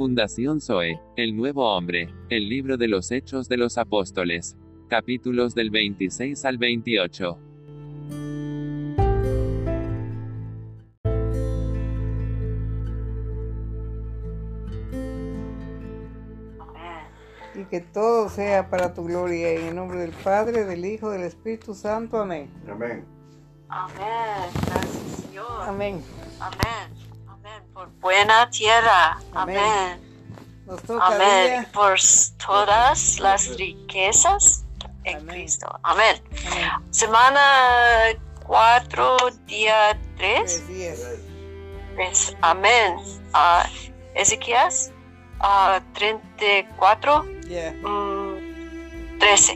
Fundación Zoe, El Nuevo Hombre, el libro de los Hechos de los Apóstoles. Capítulos del 26 al 28. y que todo sea para tu gloria. En el nombre del Padre, del Hijo, del Espíritu Santo. Amén. Amén. Amén. Gracias, Señor. Amén. Amén. Por buena tierra. Amén. Amén. Nos toca Amén. Por todas las riquezas en Amén. Cristo. Amén. Amén. Semana 4, día 3. Tres días. Amén. Ah, Ezequías ah, 34, Ya. mm, 13.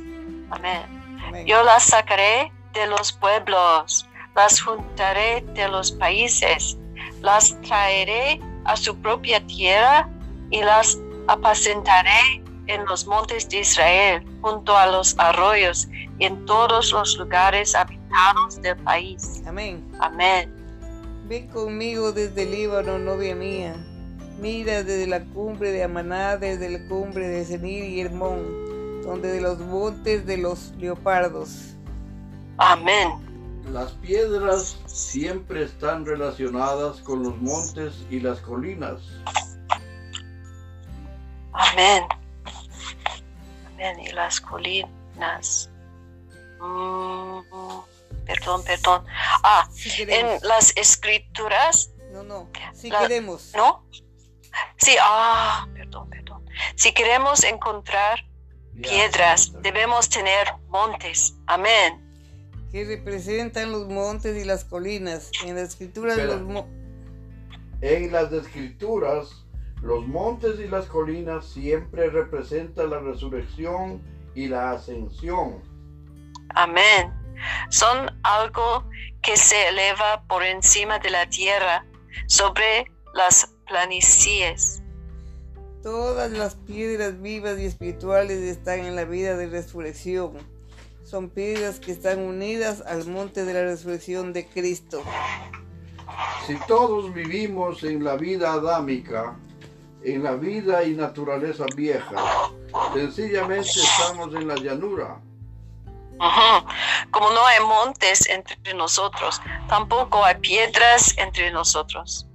Amén. Amén. Yo las sacaré de los pueblos, las juntaré de los países, las traeré a su propia tierra y las apacentaré en los montes de Israel, junto a los arroyos y en todos los lugares habitados del país. Amén. Amén. Ven conmigo desde Líbano, novia mía. Mira desde la cumbre de Amaná, desde la cumbre de Senir y Hermón, donde de los montes de los leopardos. Amén. Las piedras siempre están relacionadas con los montes y las colinas. Amén. Amén. Y las colinas. Mm, perdón, perdón. Ah, Si en las escrituras, No, no. Si la- queremos. ¿no? Sí, ah, perdón, perdón. Si queremos encontrar piedras, debemos tener montes. Amén. Que representan los montes y las colinas. En la escritura de los mo- En las escrituras, los montes y las colinas siempre representan la resurrección y la ascensión. Amén. Son algo que se eleva por encima de la tierra, sobre las planicies. Todas las piedras vivas y espirituales están en la vida de resurrección. Son piedras que están unidas al monte de la resurrección de Cristo. Si todos vivimos en la vida adámica, en la vida y naturaleza vieja, sencillamente estamos en la llanura. Como no hay montes entre nosotros, tampoco hay piedras entre nosotros.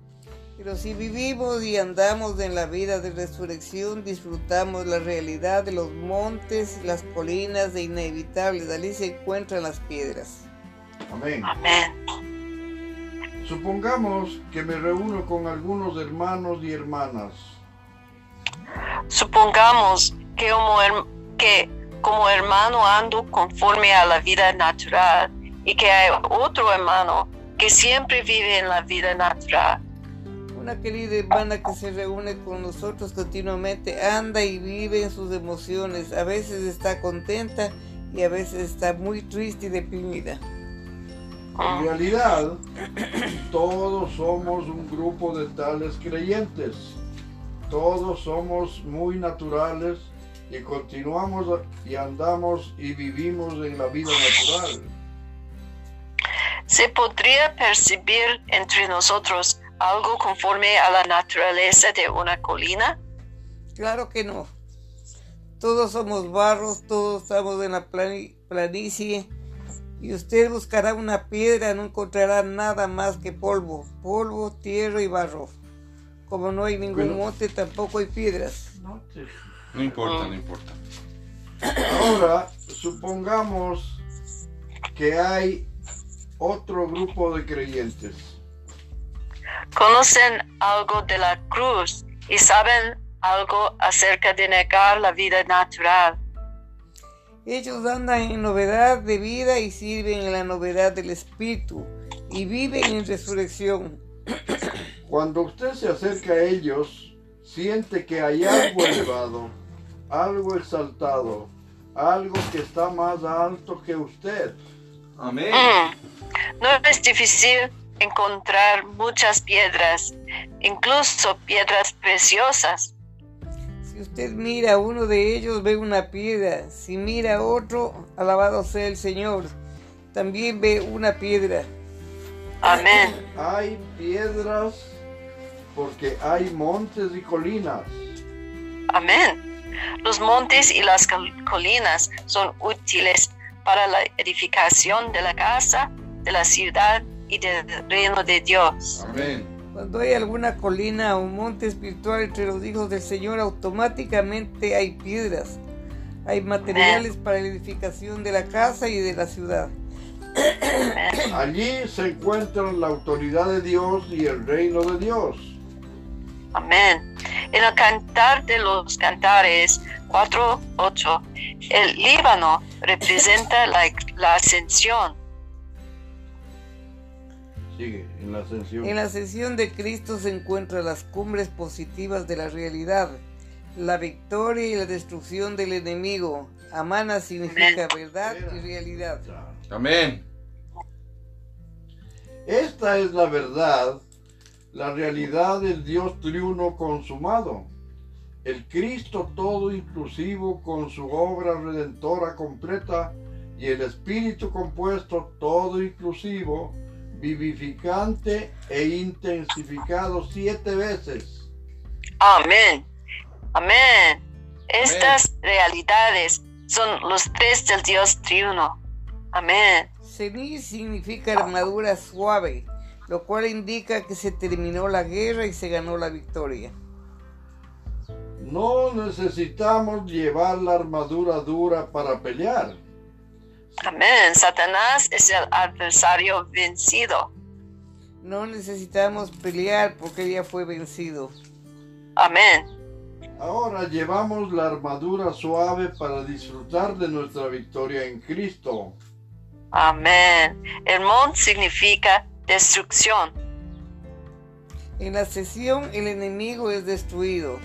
Pero si vivimos y andamos en la vida de resurrección, disfrutamos la realidad de los montes, las colinas e inevitables. Allí se encuentran las piedras. Amén. Amén. Supongamos que me reúno con algunos hermanos y hermanas. Supongamos que como, her- que como hermano ando conforme a la vida natural y que hay otro hermano que siempre vive en la vida natural. Una querida hermana que se reúne con nosotros continuamente anda y vive en sus emociones. A veces está contenta y a veces está muy triste y deprimida. En realidad, todos somos un grupo de tales creyentes. Todos somos muy naturales y continuamos y andamos y vivimos en la vida natural. ¿Se podría percibir entre nosotros algo conforme a la naturaleza de una colina? Claro que no. Todos somos barros, todos estamos en la plani- planicie. Y usted buscará una piedra, no encontrará nada más que polvo, polvo, tierra y barro. Como no hay ningún monte, tampoco hay piedras. No importa, no importa. Ahora, supongamos que hay otro grupo de creyentes. ¿Conocen algo de la cruz y saben algo acerca de negar la vida natural? Ellos andan en novedad de vida y sirven en la novedad del espíritu y viven en resurrección. Cuando usted se acerca a ellos, siente que hay algo elevado, algo exaltado, algo que está más alto que usted. Amén. Mm, No es difícil encontrar muchas piedras, incluso piedras preciosas. Si usted mira a uno de ellos, ve una piedra. Si mira a otro, alabado sea el Señor. También ve una piedra. Amén. Hay piedras porque hay montes y colinas. Amén. Los montes y las col- colinas son útiles para la edificación de la casa, de la ciudad y del reino de Dios. Amén. Cuando hay alguna colina o monte espiritual entre los hijos del Señor, automáticamente hay piedras. Hay materiales para la edificación de la casa y de la ciudad. Allí se encuentran la autoridad de Dios y el reino de Dios. Amén. En el cantar de los cantares 4.8, el Líbano representa la, la ascensión. Sigue, en la ascensión. En la ascensión de Cristo se encuentran las cumbres positivas de la realidad, la victoria y la destrucción del enemigo. Amana significa verdad y realidad. Amén. Esta es la verdad, la realidad del Dios triuno consumado. El Cristo todo inclusivo con su obra redentora completa y el Espíritu compuesto todo inclusivo, vivificante e intensificado siete veces. Amén. Amén. Estas realidades son los tres del Dios triuno. Amén. Cenir significa armadura suave, lo cual indica que se terminó la guerra y se ganó la victoria. No necesitamos llevar la armadura dura para pelear. Amén. Satanás es el adversario vencido. No necesitamos pelear porque ya fue vencido. Amén. Ahora llevamos la armadura suave para disfrutar de nuestra victoria en Cristo. Amén. El mon significa destrucción. En la sesión el enemigo es destruido.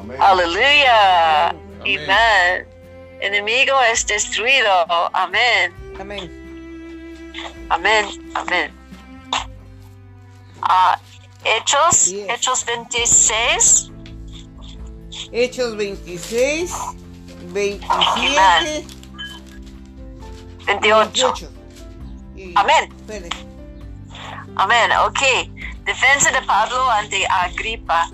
Amén. Aleluya. Amén. Amén. Enemigo es destruido. Amén. Amén. Amén. Amén. Ah, Hechos. Hechos 26. Hechos 26, 27, 28. 28. Y- Amén. espere. Amén, ok. Defensa de Pablo ante Agripa.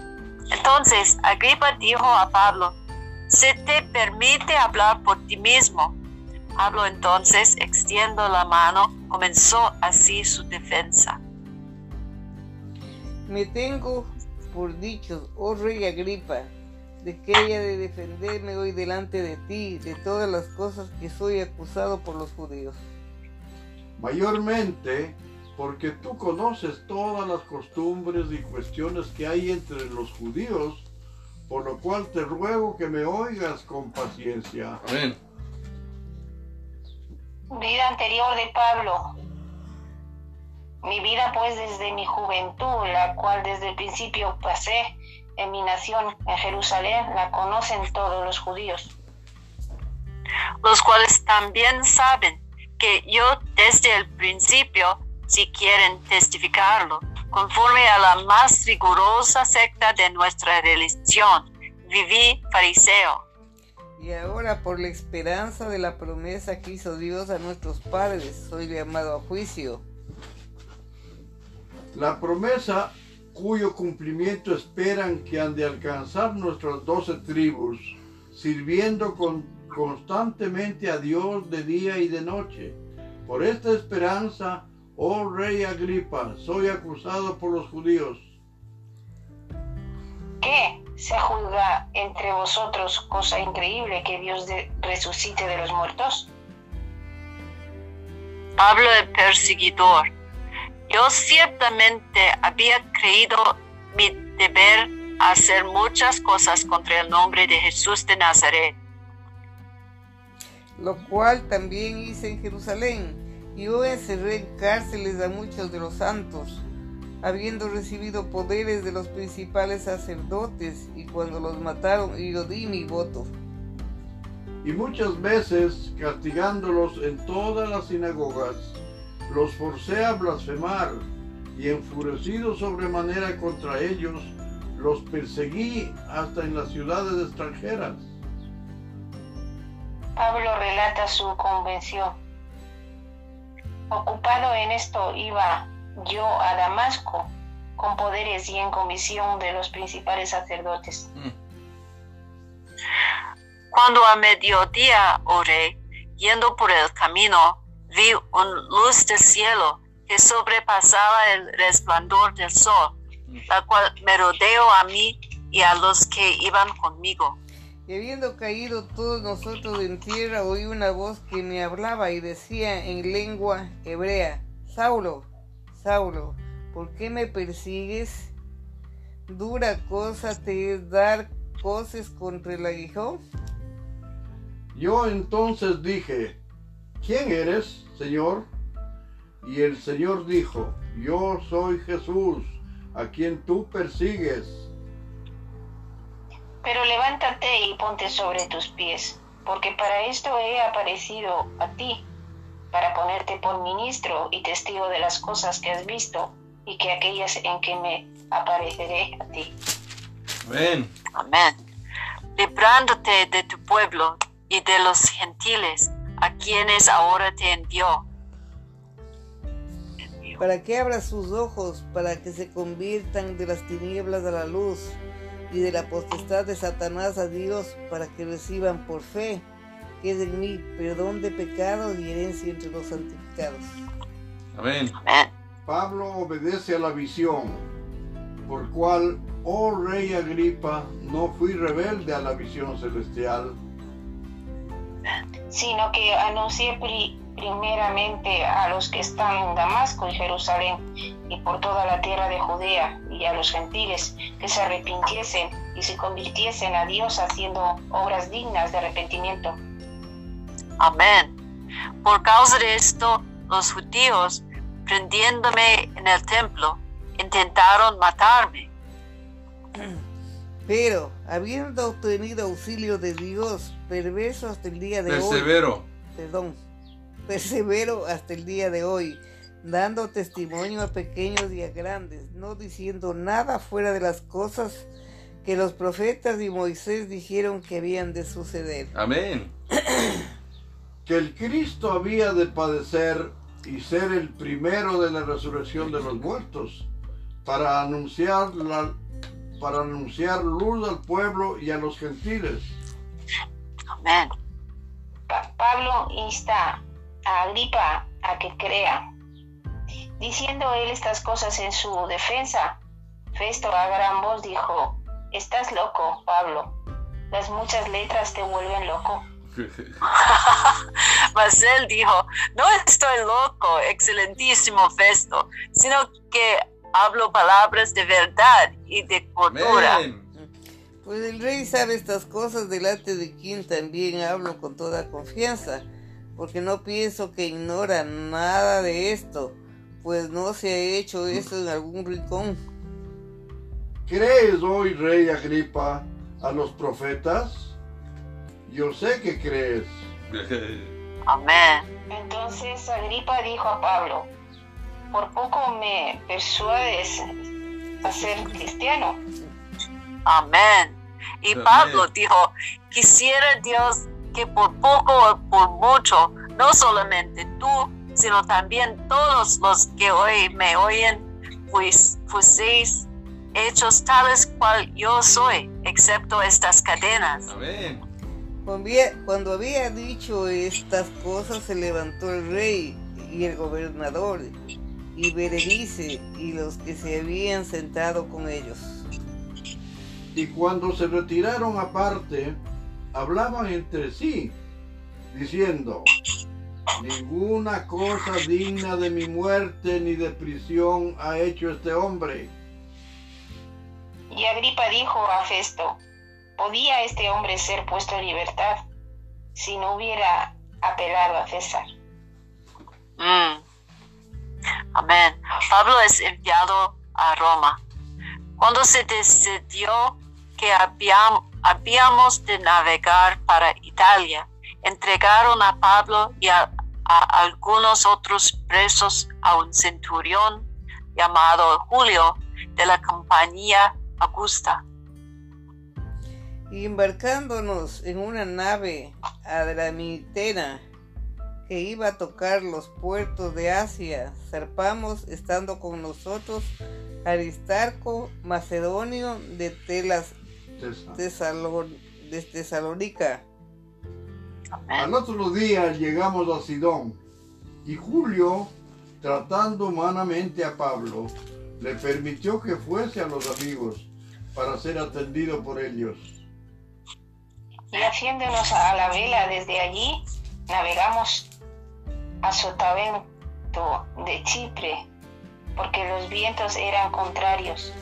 Entonces, Agripa dijo a Pablo, se te permite hablar por ti mismo. Pablo entonces, extiendo la mano, comenzó así su defensa. Me tengo por dichos, oh rey Agripa, de que haya de defenderme hoy delante de ti de todas las cosas que soy acusado por los judíos. Mayormente porque tú conoces todas las costumbres y cuestiones que hay entre los judíos, por lo cual te ruego que me oigas con paciencia. Amén. Vida anterior de Pablo. Mi vida pues desde mi juventud, la cual desde el principio pasé en mi nación, en Jerusalén, la conocen todos los judíos. Los cuales también saben que yo desde el principio, si quieren testificarlo, conforme a la más rigurosa secta de nuestra religión, viví fariseo. Y ahora por la esperanza de la promesa que hizo Dios a nuestros padres, soy llamado a juicio. La promesa cuyo cumplimiento esperan que han de alcanzar nuestras doce tribus, sirviendo con- constantemente a Dios de día y de noche. Por esta esperanza, oh rey Agripa, soy acusado por los judíos. ¿Qué? ¿Se juzga entre vosotros cosa increíble que Dios de- resucite de los muertos? Pablo el perseguidor. Yo ciertamente había creído mi deber hacer muchas cosas contra el nombre de Jesús de Nazaret. lo cual también hice en Jerusalén, yo encerré en cárceles a muchos de los santos, habiendo recibido poderes de los principales sacerdotes, y cuando los mataron, yo di mi voto. Y muchas veces, castigándolos en todas las sinagogas, los forcé a blasfemar, y enfurecido sobremanera contra ellos, los perseguí hasta en las ciudades extranjeras. Pablo relata su convención. Ocupado en esto iba yo a Damasco con poderes y en comisión de los principales sacerdotes. Mm. Cuando a mediodía oré, yendo por el camino, vi una luz del cielo que sobrepasaba el resplandor del sol, la cual me rodeó a mí y a los que iban conmigo. Y habiendo caído todos nosotros en tierra, oí una voz que me hablaba y decía en lengua hebrea, Saulo, Saulo, ¿por qué me persigues? ¿Dura cosa te es dar coces contra el aguijón? Yo entonces dije, ¿quién eres, Señor? Y el Señor dijo, yo soy Jesús, a quien tú persigues. Pero levántate y ponte sobre tus pies, porque para esto he aparecido a ti, para ponerte por ministro y testigo de las cosas que has visto y que aquellas en que me apareceré a ti. Amén. Amén. Librándote de tu pueblo y de los gentiles, a quienes ahora te envió. para que abra sus ojos, para que se conviertan de las tinieblas a la luz y de la potestad de Satanás a Dios, para que reciban por fe, que es en mí, perdón de pecados y herencia entre los santificados. Amén. Amén. Pablo obedece a la visión, por cual, oh rey Agripa, no fui rebelde a la visión celestial, sino que anuncié pri- primeramente a los que están en Damasco y Jerusalén y por toda la tierra de Judea y a los gentiles que se arrepintiesen y se convirtiesen a Dios haciendo obras dignas de arrepentimiento. Amén. Por causa de esto, los judíos, prendiéndome en el templo, intentaron matarme. Pero, habiendo obtenido auxilio de Dios, perverso hasta el día de hoy, Persevero. perdón, persevero hasta el día de hoy, dando testimonio a pequeños y a grandes, no diciendo nada fuera de las cosas que los profetas y Moisés dijeron que habían de suceder. Amén. que el Cristo había de padecer y ser el primero de la resurrección de los muertos, para anunciar la para anunciar luz al pueblo y a los gentiles. Amén. Pa- Pablo insta a Agripa a que crea. Diciendo él estas cosas en su defensa, Festo a gran voz dijo, Estás loco, Pablo. Las muchas letras te vuelven loco. Mas él dijo, no estoy loco, excelentísimo Festo, sino que hablo palabras de verdad y de cordura. Pues el rey sabe estas cosas delante de quien también hablo con toda confianza, porque no pienso que ignora nada de esto, pues no se ha hecho esto en algún rincón. ¿Crees hoy, rey Agripa, a los profetas? Yo sé que crees. Amén. Entonces Agripa dijo a Pablo, por poco me persuades a ser cristiano. Amén. Y Amén. Pablo dijo, quisiera Dios que por poco o por mucho, no solamente tú, sino también todos los que hoy me oyen, pues fueseis hechos tales cual yo soy, excepto estas cadenas. Amén. Cuando había dicho estas cosas se levantó el rey y el gobernador y Berenice y los que se habían sentado con ellos. Y cuando se retiraron aparte, hablaban entre sí, diciendo, ninguna cosa digna de mi muerte ni de prisión ha hecho este hombre. Y Agripa dijo a Festo, ¿podía este hombre ser puesto en libertad si no hubiera apelado a César? Mm. Amén. Pablo es enviado a Roma. Cuando se decidió que habíam- habíamos de navegar para Italia, entregaron a Pablo y a, algunos otros presos a un centurión llamado Julio de la compañía Augusta. Y embarcándonos en una nave adramitena, que iba a tocar los puertos de Asia. Zarpamos estando con nosotros Aristarco Macedonio de Telas Tesalon, de Tesalónica. Al otro día llegamos a Sidón y Julio, tratando humanamente a Pablo, le permitió que fuese a los amigos para ser atendido por ellos. Y haciéndonos a la vela desde allí, navegamos a Sotavento de Chipre, porque los vientos eran contrarios.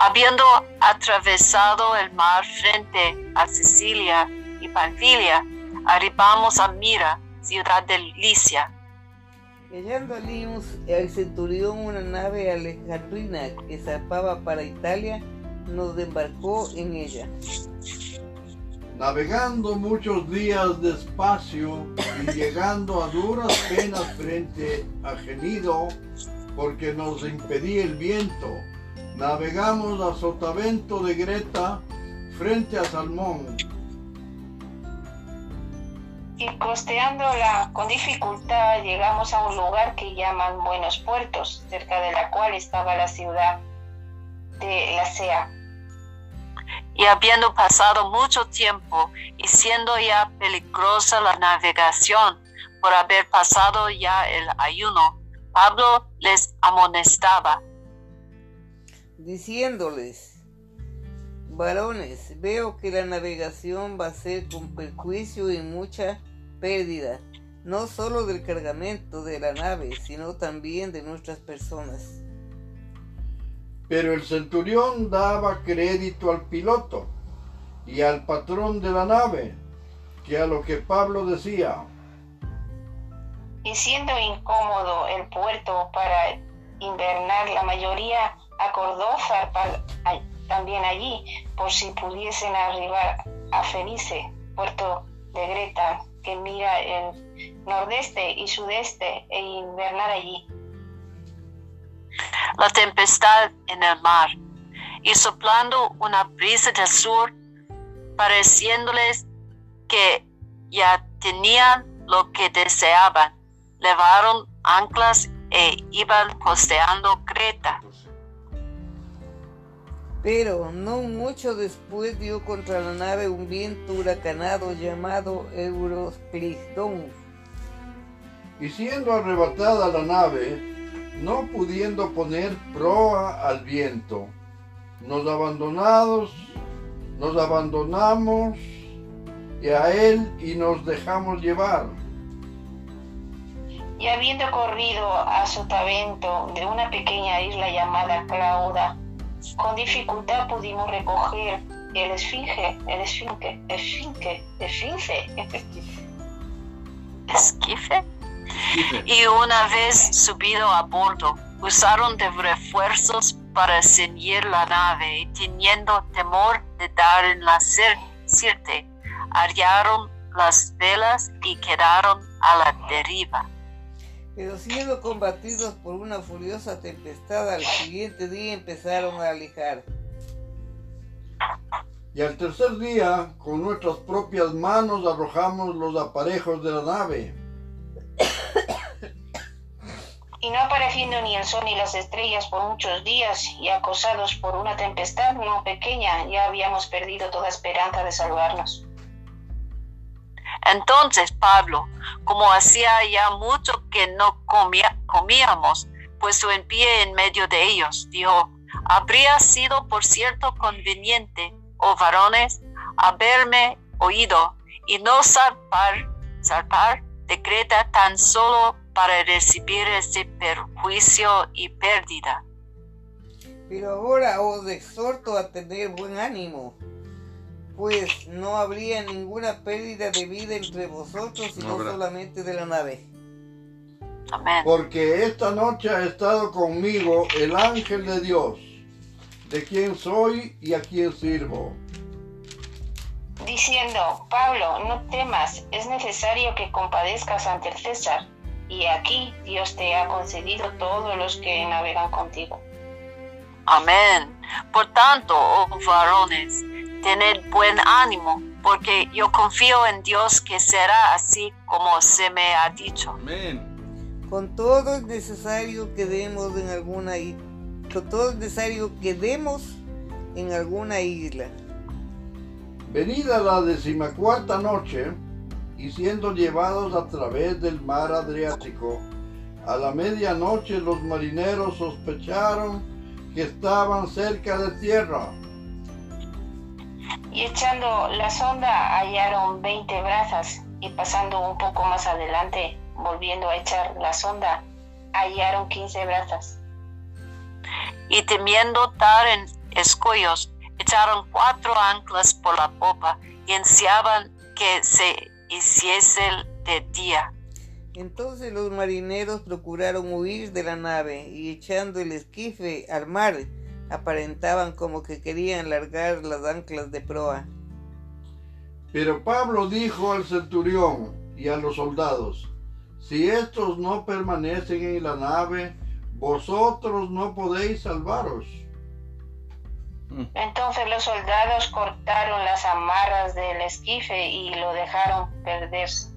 Habiendo atravesado el mar frente a Sicilia y Panfilia, arribamos a Mira, ciudad de Licia. Hallando alimus el centurión una nave alejandrina que zarpaba para Italia, nos embarcó en ella. Navegando muchos días despacio y llegando a duras penas frente a Genido, porque nos impedía el viento, navegamos a Sotavento de Greta frente a Salmón, y costeándola con dificultad llegamos a un lugar que llaman Buenos Puertos, cerca de la cual estaba la ciudad de la Sea. Y habiendo pasado mucho tiempo y siendo ya peligrosa la navegación por haber pasado ya el ayuno, Pablo les amonestaba, diciéndoles, varones, veo que la navegación va a ser con perjuicio y mucha pérdida, no solo del cargamento de la nave, sino también de nuestras personas. Pero el centurión daba crédito al piloto y al patrón de la nave, que a lo que Pablo decía. Y siendo incómodo el puerto para invernar, la mayoría acordó zarpar también allí, por si pudiesen arribar a Fenice, puerto de Greta, que mira el nordeste y sudeste, e invernar allí. La tempestad en el mar, y soplando una brisa del sur, pareciéndoles que ya tenían lo que deseaban, levaron anclas e iban costeando Creta. Pero no mucho después dio contra la nave un viento huracanado llamado Euroclidón. Y siendo arrebatada la nave, no pudiendo poner proa al viento, nos abandonados, nos abandonamos y a él y nos dejamos llevar. Y habiendo corrido a Sotavento de una pequeña isla llamada Clauda, con dificultad pudimos recoger el esfinge, el esfinge, esfinge, esfinge. ¿Esquife? Y una vez subido a bordo, usaron de refuerzos para ceñir la nave y teniendo temor de dar en la sirte, arriaron las velas y quedaron a la deriva pero siendo combatidos por una furiosa tempestad, al siguiente día empezaron a alejar. Y al tercer día, con nuestras propias manos arrojamos los aparejos de la nave. Y no apareciendo ni el sol ni las estrellas por muchos días, y acosados por una tempestad no pequeña, ya habíamos perdido toda esperanza de salvarnos. Entonces Pablo, como hacía ya mucho que no comíamos, puesto en pie en medio de ellos, dijo, habría sido por cierto conveniente, oh varones, haberme oído y no zarpar, zarpar de Creta tan solo para recibir este perjuicio y pérdida. Pero ahora os exhorto a tener buen ánimo pues no habría ninguna pérdida de vida entre vosotros, sino solamente de la nave. Amén. Porque esta noche ha estado conmigo el ángel de Dios, de quien soy y a quien sirvo. Diciendo, Pablo, no temas, es necesario que compadezcas ante el César, y aquí Dios te ha concedido todos los que navegan contigo. Amén. Por tanto, oh varones, tened buen ánimo, porque yo confío en Dios que será así como se me ha dicho. Amén. Con todo es necesario que demos en alguna con todo es necesario que demos en alguna isla. Venida la decimacuarta noche, y siendo llevados a través del mar Adriático, a la medianoche los marineros sospecharon que estaban cerca de tierra. Y echando la sonda hallaron 20 brazas y pasando un poco más adelante, volviendo a echar la sonda, hallaron 15 brazas. Y temiendo dar en escollos, echaron cuatro anclas por la popa y ansiaban que se hiciese de día. Entonces los marineros procuraron huir de la nave y echando el esquife al mar, aparentaban como que querían largar las anclas de proa. Pero Pablo dijo al centurión y a los soldados, si estos no permanecen en la nave, vosotros no podéis salvaros. Entonces los soldados cortaron las amarras del esquife y lo dejaron perderse.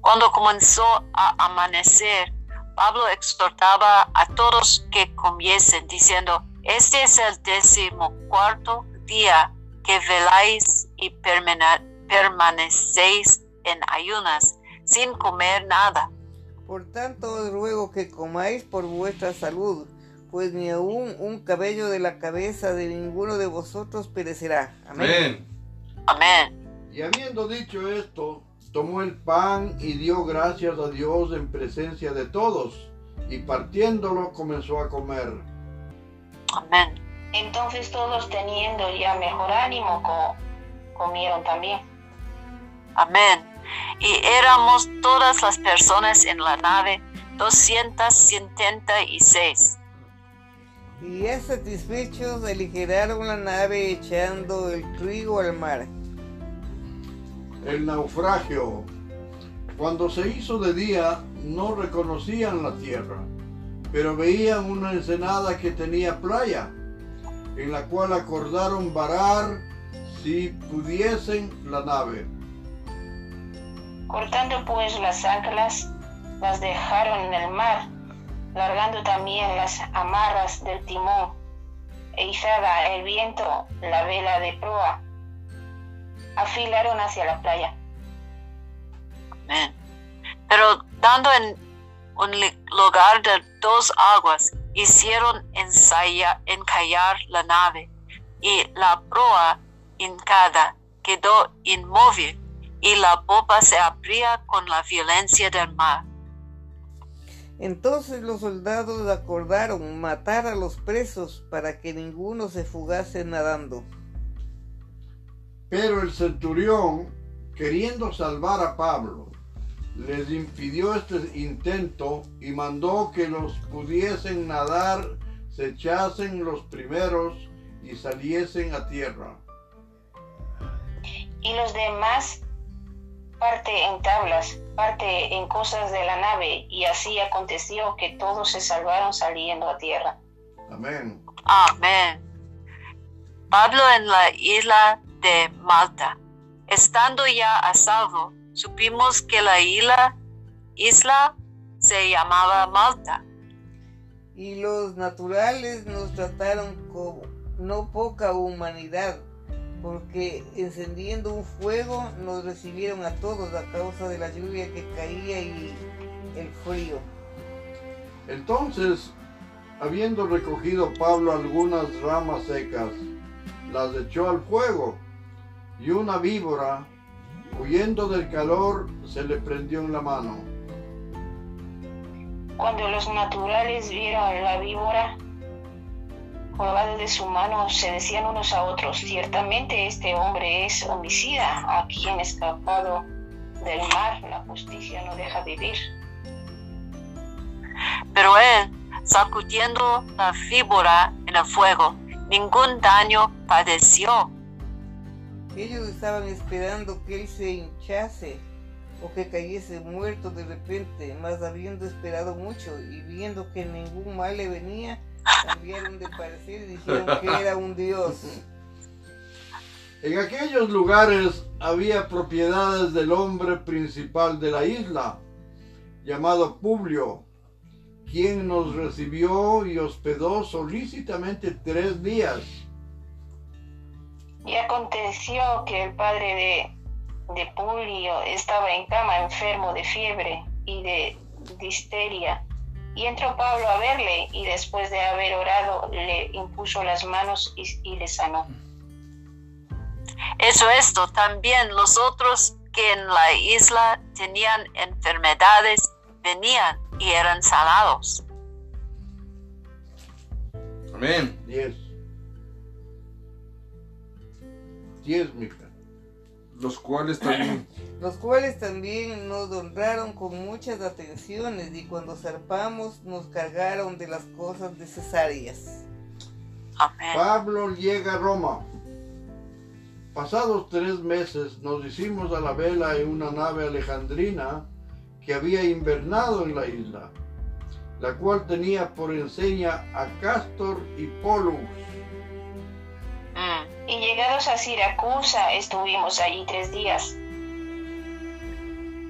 Cuando comenzó a amanecer, Pablo exhortaba a todos que comiesen, diciendo, este es el décimo cuarto día que veláis y permanecéis en ayunas, sin comer nada. Por tanto os ruego que comáis por vuestra salud, pues ni aun un cabello de la cabeza de ninguno de vosotros perecerá. Amén. Amén. Amén. Y habiendo dicho esto, tomó el pan y dio gracias a Dios en presencia de todos, y partiéndolo comenzó a comer. Amén. Entonces todos teniendo ya mejor ánimo co- comieron también. Amén. Y éramos todas las personas en la nave 276. Y ya satisfechos aligeraron la nave echando el trigo al mar. El naufragio. Cuando se hizo de día, no reconocían la tierra, pero veían una ensenada que tenía playa, en la cual acordaron varar si pudiesen la nave. Cortando pues las anclas, las dejaron en el mar, largando también las amarras del timón, e izada el viento la vela de proa, afilaron hacia la playa. Amén. Pero dando en un lugar de dos aguas, hicieron ensaya- encallar la nave, y la proa hincada quedó inmóvil, y la popa se abría con la violencia del mar. Entonces los soldados acordaron matar a los presos para que ninguno se fugase nadando. Pero el centurión, queriendo salvar a Pablo, les impidió este intento y mandó que los pudiesen nadar, se echasen los primeros y saliesen a tierra. Y los demás parte en tablas, parte en cosas de la nave, y así aconteció que todos se salvaron saliendo a tierra. Amén. Amén. Pablo en la isla de Malta. Estando ya a salvo, supimos que la isla, isla se llamaba Malta. Y los naturales nos trataron con no poca humanidad, porque encendiendo un fuego nos recibieron a todos a causa de la lluvia que caía y el frío. Entonces, habiendo recogido Pablo algunas ramas secas, las echó al fuego, y una víbora, huyendo del calor, se le prendió en la mano. Cuando los naturales vieron la víbora colgada de su mano, se decían unos a otros, ciertamente este hombre es homicida, a quien escapado del mar la justicia no deja vivir. Pero él, sacudiendo la víbora en el fuego, ningún daño padeció. Ellos estaban esperando que él se hinchase o que cayese muerto de repente, mas habiendo esperado mucho y viendo que ningún mal le venía, cambiaron de parecer y dijeron que era un dios. En aquellos lugares había propiedades del hombre principal de la isla, llamado Publio, quien nos recibió y hospedó solícitamente tres días. Y aconteció que el padre de, de Pulio estaba en cama enfermo de fiebre y de disteria. Y entró Pablo a verle y después de haber orado le impuso las manos y, y le sanó. Eso esto, también los otros que en la isla tenían enfermedades venían y eran sanados. Amén. Yes. 10 Migdal, los cuales también... Los cuales también nos honraron con muchas atenciones y cuando zarpamos nos cargaron de las cosas necesarias. Amén. Pablo llega a Roma. Pasados tres meses nos hicimos a la vela en una nave alejandrina que había invernado en la isla, la cual tenía por enseña a Castor y Pollux. Ah. Mm. Y llegados a Siracusa estuvimos allí tres días.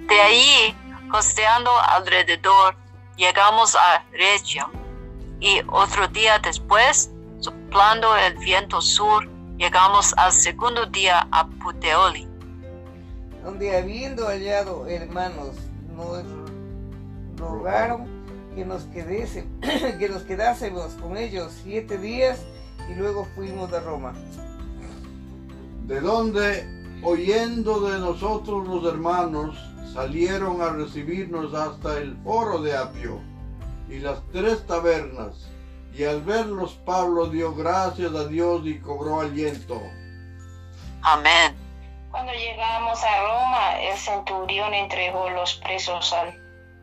De allí, costeando alrededor, llegamos a Regio. Y otro día después, soplando el viento sur, llegamos al segundo día a Puteoli. donde habiendo hallado hermanos nos rogaron que nos, quedese, que nos quedásemos con ellos siete días y luego fuimos a Roma. De donde, oyendo de nosotros los hermanos, salieron a recibirnos hasta el foro de Apio y las tres tabernas, y al verlos Pablo dio gracias a Dios y cobró aliento. Amén. Cuando llegamos a Roma, el centurión entregó los presos al,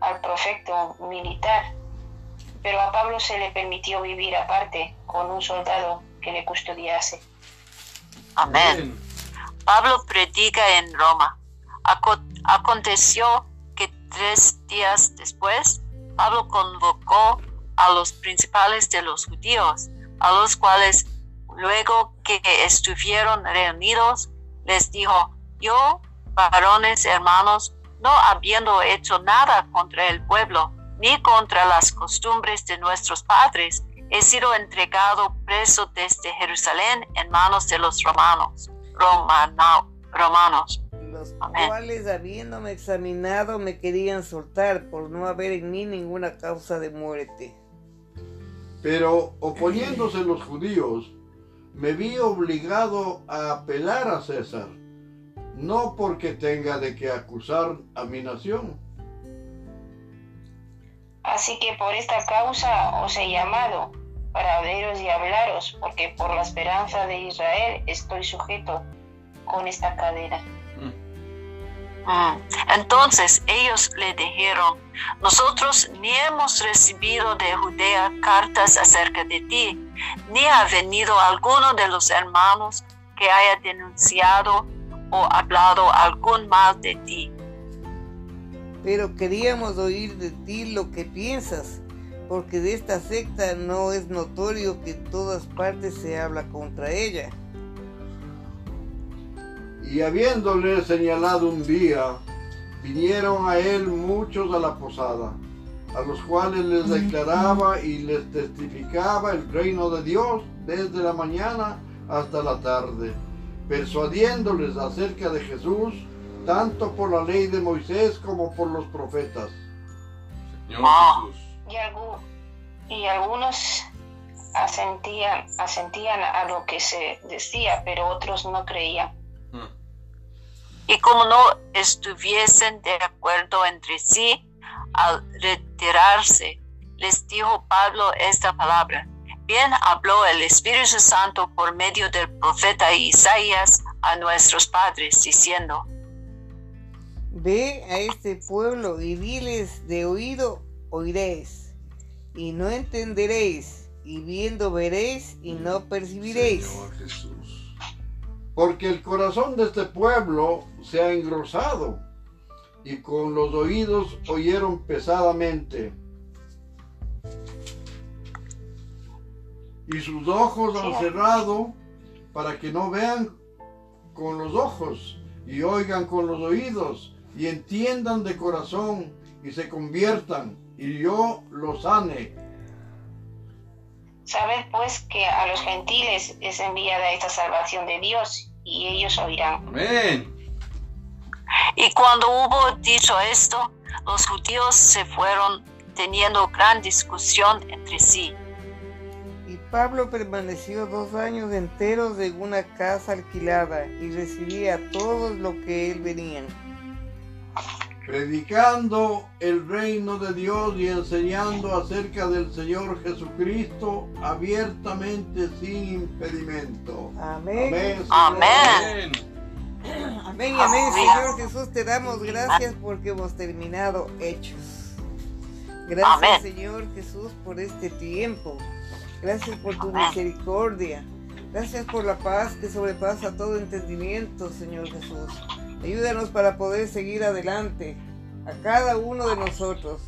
al prefecto militar, pero a Pablo se le permitió vivir aparte con un soldado que le custodiase. Amén. Pablo predica en Roma. Aco- Aconteció que tres días después, Pablo convocó a los principales de los judíos, a los cuales luego que estuvieron reunidos, les dijo, yo, varones hermanos, no habiendo hecho nada contra el pueblo, ni contra las costumbres de nuestros padres, he sido entregado preso desde Jerusalén en manos de los romanos. Romano- romanos. Los Amén. cuales habiéndome examinado me querían soltar por no haber en mí ninguna causa de muerte. Pero oponiéndose los judíos, me vi obligado a apelar a César, no porque tenga de qué acusar a mi nación. Así que por esta causa os he llamado, para veros y hablaros, porque por la esperanza de Israel estoy sujeto con esta cadena. Mm. Entonces ellos le dijeron, nosotros ni hemos recibido de Judea cartas acerca de ti, ni ha venido alguno de los hermanos que haya denunciado o hablado algún mal de ti. Pero queríamos oír de ti lo que piensas, porque de esta secta no es notorio que en todas partes se habla contra ella. Y habiéndole señalado un día, vinieron a él muchos a la posada, a los cuales les declaraba y les testificaba el reino de Dios desde la mañana hasta la tarde, persuadiéndoles acerca de Jesús, tanto por la ley de Moisés como por los profetas. Señor Ah. Jesús. Y, algu- y algunos asentían, asentían a lo que se decía, pero otros no creían. Y como no estuviesen de acuerdo entre sí, al retirarse, les dijo Pablo esta palabra. Bien habló el Espíritu Santo por medio del profeta Isaías a nuestros padres, diciendo, Ve a este pueblo y diles de oído oiréis, y no entenderéis, y viendo veréis y no percibiréis. Señor Jesús. Porque el corazón de este pueblo se ha engrosado y con los oídos oyeron pesadamente. Y sus ojos han cerrado para que no vean con los ojos y oigan con los oídos y entiendan de corazón y se conviertan y yo los sane. Sabed pues que a los gentiles es enviada esta salvación de Dios y ellos oirán. Amén. Y cuando hubo dicho esto, los judíos se fueron teniendo gran discusión entre sí. Y Pablo permaneció dos años enteros en una casa alquilada y recibía a todos los que él venían. Predicando el reino de Dios y enseñando acerca del Señor Jesucristo abiertamente sin impedimento. Amén. Amén. Amén. Amén y amén, Señor Jesús, te damos gracias porque hemos terminado hechos. Gracias, Amén. Señor Jesús, por este tiempo. Gracias por tu misericordia. Gracias por la paz que sobrepasa todo entendimiento, Señor Jesús. Ayúdanos para poder seguir adelante a cada uno de nosotros.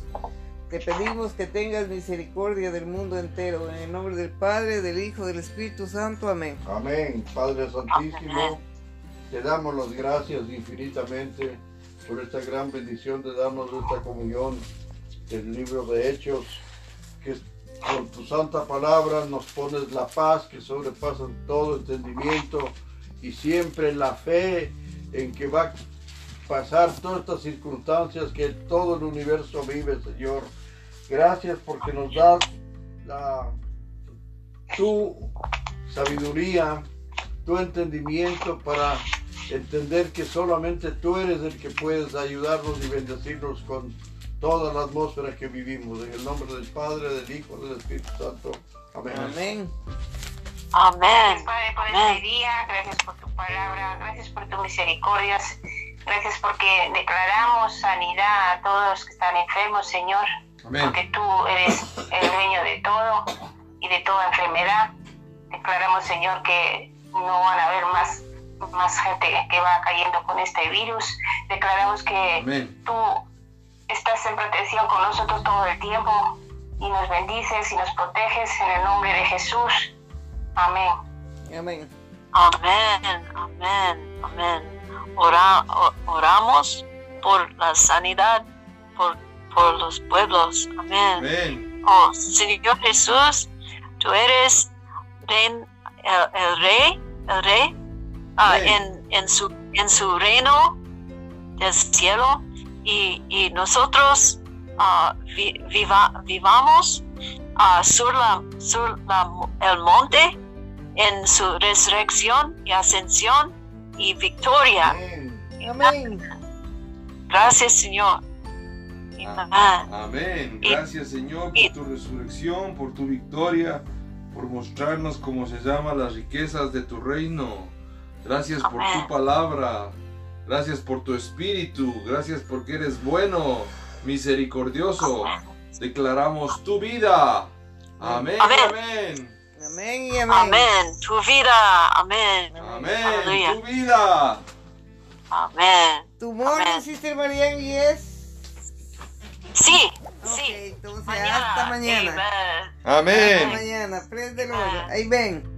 Te pedimos que tengas misericordia del mundo entero. En el nombre del Padre, del Hijo, del Espíritu Santo. Amén. Amén. Padre Santísimo, te damos las gracias infinitamente por esta gran bendición de darnos esta comunión del libro de Hechos, que con tu santa palabra nos pones la paz que sobrepasa todo entendimiento y siempre la fe en que va a pasar todas estas circunstancias que todo el universo vive, Señor. Gracias porque nos das tu sabiduría, tu entendimiento para entender que solamente tú eres el que puedes ayudarnos y bendecirnos con toda la atmósfera que vivimos. En el nombre del Padre, del Hijo, del Espíritu Santo. Amén. Amén. Padre, por Amén. este día, gracias por tu palabra, gracias por tu misericordia, gracias porque declaramos sanidad a todos los que están enfermos, Señor, Amén. porque tú eres el dueño de todo y de toda enfermedad. Declaramos, Señor, que no van a haber más, más gente que va cayendo con este virus. Declaramos que Amén. tú estás en protección con nosotros todo el tiempo y nos bendices y nos proteges en el nombre de Jesús. Amén. Amén. Amén. Amén. Amén. Ora- oramos por la sanidad, por, por los pueblos. Amén. Amén. Oh, Señor Jesús, tú eres el, el rey, el rey, ah, en, en, su, en su reino del cielo y, y nosotros ah, vi- viva- vivamos ah, sur la, sur la- el monte en su resurrección y ascensión y victoria. Amén. Amén. Gracias, Señor. Amén. Amén. Gracias Señor y- por tu resurrección, por tu victoria, por mostrarnos cómo se llaman las riquezas de tu reino. Gracias por Amén. tu palabra. Gracias por tu espíritu. Gracias porque eres bueno, misericordioso. Declaramos tu vida. Amén. Amén. Amén. Amén y amén. Amén. Tu vida. Amén. Amén. Aleluya. Tu vida. Amén. Tu morning, Amén. Sister Marian, yes. Sí, sí. entonces Mañana. hasta mañana. Amen. Hasta Amén. mañana. Lord. Ahí ven.